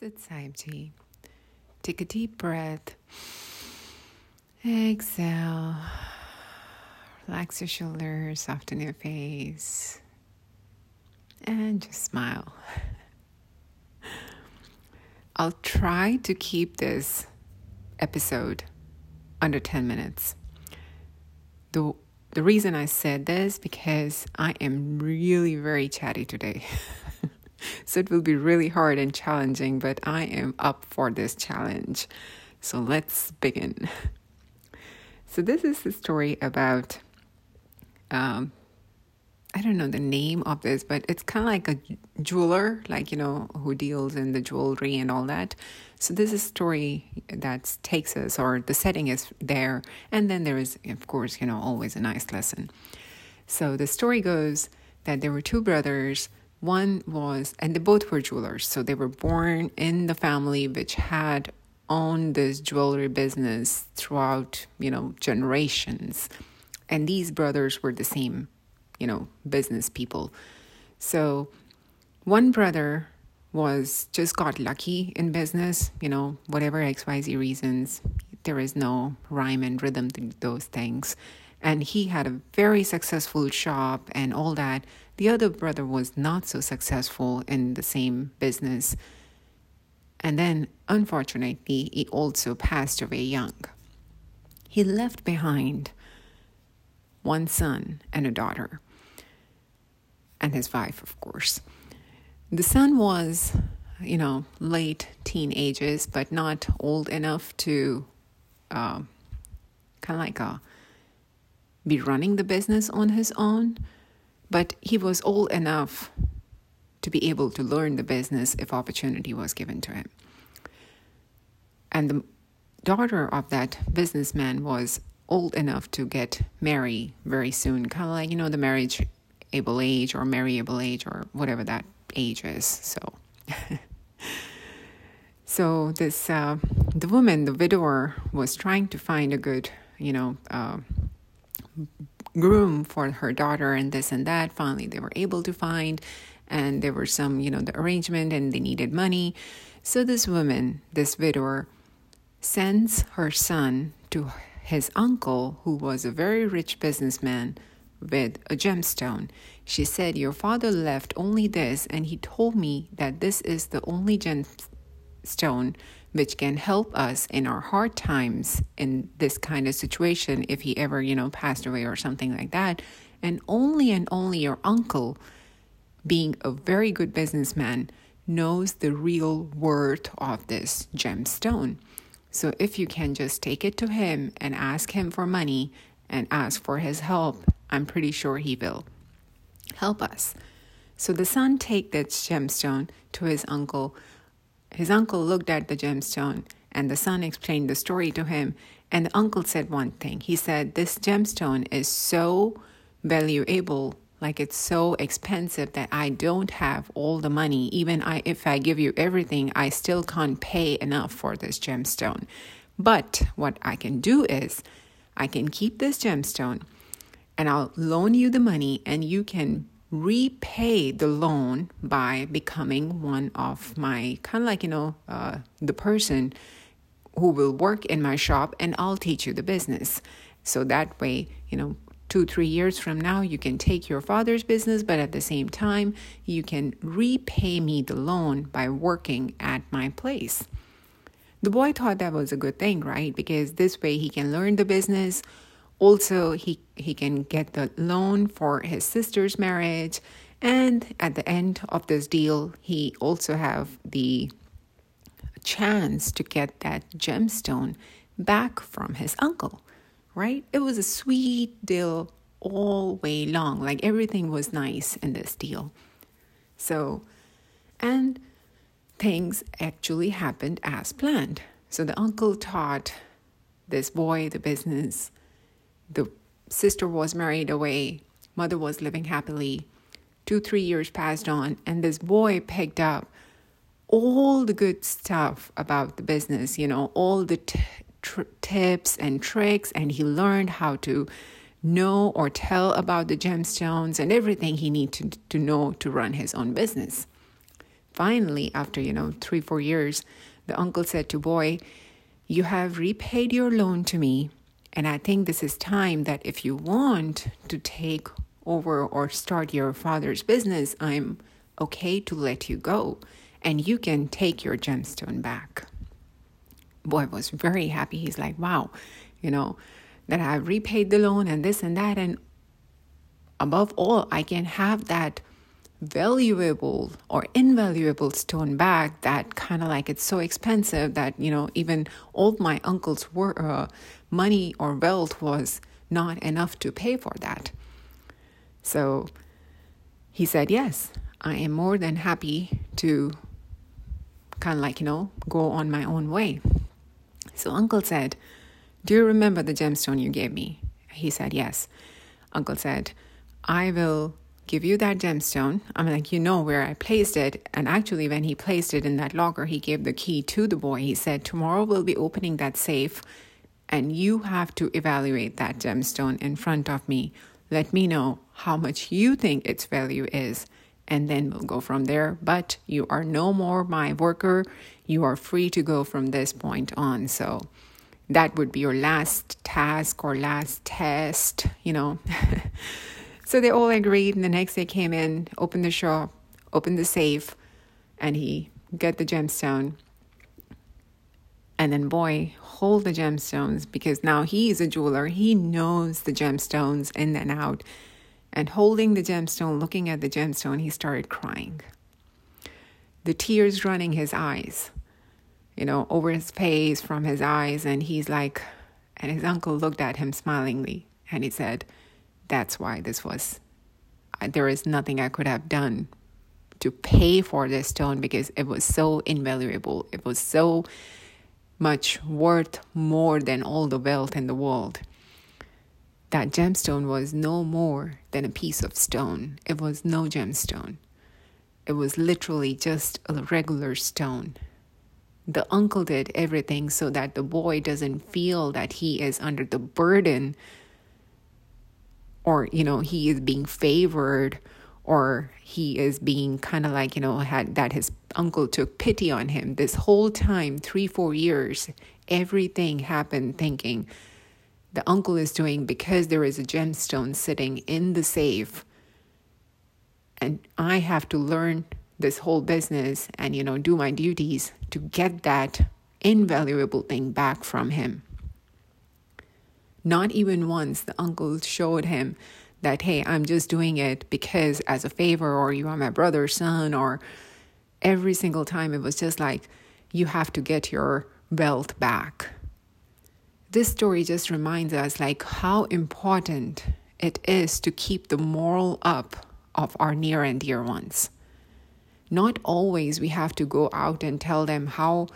Sit empty. Take a deep breath. Exhale. Relax your shoulders, soften your face, and just smile. I'll try to keep this episode under 10 minutes. The, the reason I said this because I am really very chatty today. so it will be really hard and challenging, but I am up for this challenge. So let's begin. So, this is the story about, um, I don't know the name of this, but it's kind of like a jeweler, like, you know, who deals in the jewelry and all that. So, this is a story that takes us, or the setting is there. And then there is, of course, you know, always a nice lesson. So, the story goes that there were two brothers one was, and they both were jewelers. So they were born in the family which had owned this jewelry business throughout, you know, generations. And these brothers were the same, you know, business people. So one brother was just got lucky in business, you know, whatever XYZ reasons. There is no rhyme and rhythm to those things. And he had a very successful shop and all that. The other brother was not so successful in the same business. And then, unfortunately, he also passed away young. He left behind one son and a daughter, and his wife, of course. The son was, you know, late teenagers, but not old enough to uh, kind of like a, be running the business on his own but he was old enough to be able to learn the business if opportunity was given to him. And the daughter of that businessman was old enough to get married very soon, kind of like, you know, the marriage able age or marryable age or whatever that age is. So, so this, uh, the woman, the widower, was trying to find a good, you know, uh, groom for her daughter and this and that. Finally, they were able to find, and there were some, you know, the arrangement and they needed money. So this woman, this widower, sends her son to his uncle, who was a very rich businessman with a gemstone. She said, Your father left only this, and he told me that this is the only gemstone which can help us in our hard times in this kind of situation if he ever, you know, passed away or something like that. And only and only your uncle, being a very good businessman, knows the real worth of this gemstone. So if you can just take it to him and ask him for money and ask for his help, I'm pretty sure he will help us. So the son take that gemstone to his uncle his uncle looked at the gemstone, and the son explained the story to him. And the uncle said one thing. He said, This gemstone is so valuable, like it's so expensive that I don't have all the money. Even I, if I give you everything, I still can't pay enough for this gemstone. But what I can do is, I can keep this gemstone and I'll loan you the money, and you can repay the loan by becoming one of my kind of like you know uh, the person who will work in my shop and i'll teach you the business. So that way you know two three years from now you can take your father's business but at the same time you can repay me the loan by working at my place. The boy thought that was a good thing right? Because this way he can learn the business also, he, he can get the loan for his sister's marriage. And at the end of this deal, he also have the chance to get that gemstone back from his uncle, right? It was a sweet deal all way long. Like everything was nice in this deal. So, and things actually happened as planned. So the uncle taught this boy the business the sister was married away, mother was living happily. Two, three years passed on, and this boy picked up all the good stuff about the business, you know, all the t- tips and tricks, and he learned how to know or tell about the gemstones and everything he needed to, to know to run his own business. finally, after, you know, three, four years, the uncle said to boy, You have repaid your loan to me. And I think this is time that if you want to take over or start your father's business, I'm okay to let you go and you can take your gemstone back. Boy was very happy. He's like, wow, you know, that I've repaid the loan and this and that. And above all, I can have that valuable or invaluable stone bag that kind of like it's so expensive that, you know, even all my uncle's wor- uh, money or wealth was not enough to pay for that. So he said, Yes, I am more than happy to kind of like, you know, go on my own way. So Uncle said, Do you remember the gemstone you gave me? He said, Yes. Uncle said, I will give you that gemstone. I'm like, You know where I placed it. And actually, when he placed it in that locker, he gave the key to the boy. He said, Tomorrow we'll be opening that safe, and you have to evaluate that gemstone in front of me. Let me know how much you think its value is and then we'll go from there. But you are no more my worker. You are free to go from this point on. So that would be your last task or last test, you know. so they all agreed, and the next day came in, opened the shop, opened the safe, and he got the gemstone. And then, boy, hold the gemstones because now he's a jeweler. He knows the gemstones in and out. And holding the gemstone, looking at the gemstone, he started crying. The tears running his eyes, you know, over his face, from his eyes. And he's like, and his uncle looked at him smilingly and he said, That's why this was, there is nothing I could have done to pay for this stone because it was so invaluable. It was so much worth more than all the wealth in the world that gemstone was no more than a piece of stone. It was no gemstone. It was literally just a regular stone. The uncle did everything so that the boy doesn't feel that he is under the burden or, you know, he is being favored or he is being kind of like, you know, had that his uncle took pity on him. This whole time, three, four years, everything happened thinking, the uncle is doing because there is a gemstone sitting in the safe and i have to learn this whole business and you know do my duties to get that invaluable thing back from him not even once the uncle showed him that hey i'm just doing it because as a favor or you are my brother's son or every single time it was just like you have to get your wealth back this story just reminds us like how important it is to keep the moral up of our near and dear ones. Not always we have to go out and tell them how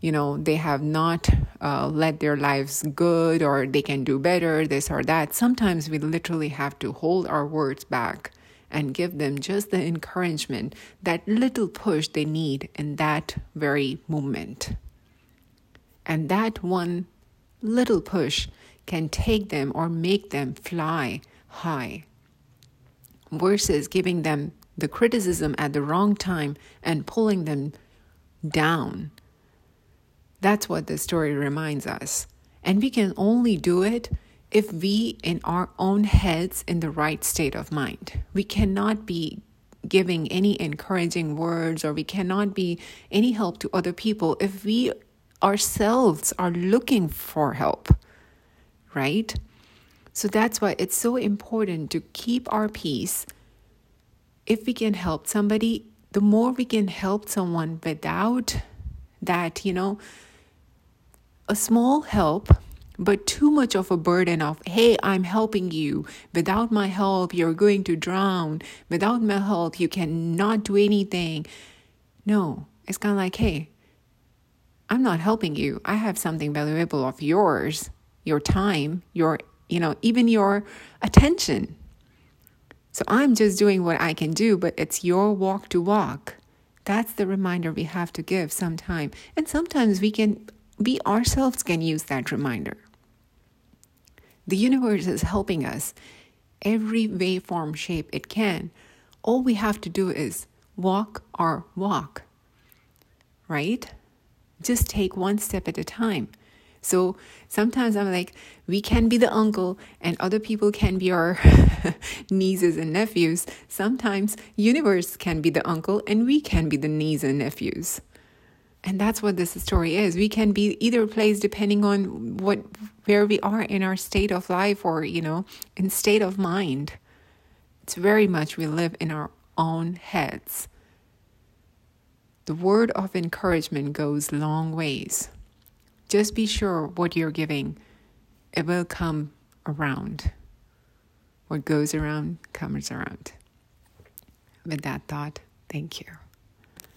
you know they have not uh, led their lives good or they can do better this or that sometimes we literally have to hold our words back and give them just the encouragement that little push they need in that very moment and that one little push can take them or make them fly high, versus giving them the criticism at the wrong time and pulling them down. That's what the story reminds us. And we can only do it if we, in our own heads, in the right state of mind. We cannot be giving any encouraging words or we cannot be any help to other people if we ourselves are looking for help, right? So that's why it's so important to keep our peace. If we can help somebody, the more we can help someone without that, you know, a small help, but too much of a burden of, hey, I'm helping you. Without my help, you're going to drown. Without my help, you cannot do anything. No, it's kind of like, hey, I'm not helping you. I have something valuable of yours, your time, your, you know, even your attention. So I'm just doing what I can do, but it's your walk to walk. That's the reminder we have to give sometime. And sometimes we can, we ourselves can use that reminder. The universe is helping us every way, form, shape it can. All we have to do is walk our walk, right? Just take one step at a time. So sometimes I'm like, we can be the uncle and other people can be our nieces and nephews. Sometimes universe can be the uncle and we can be the niece and nephews. And that's what this story is. We can be either place depending on what where we are in our state of life or, you know, in state of mind. It's very much we live in our own heads. The word of encouragement goes long ways. Just be sure what you're giving, it will come around. What goes around comes around. With that thought, thank you.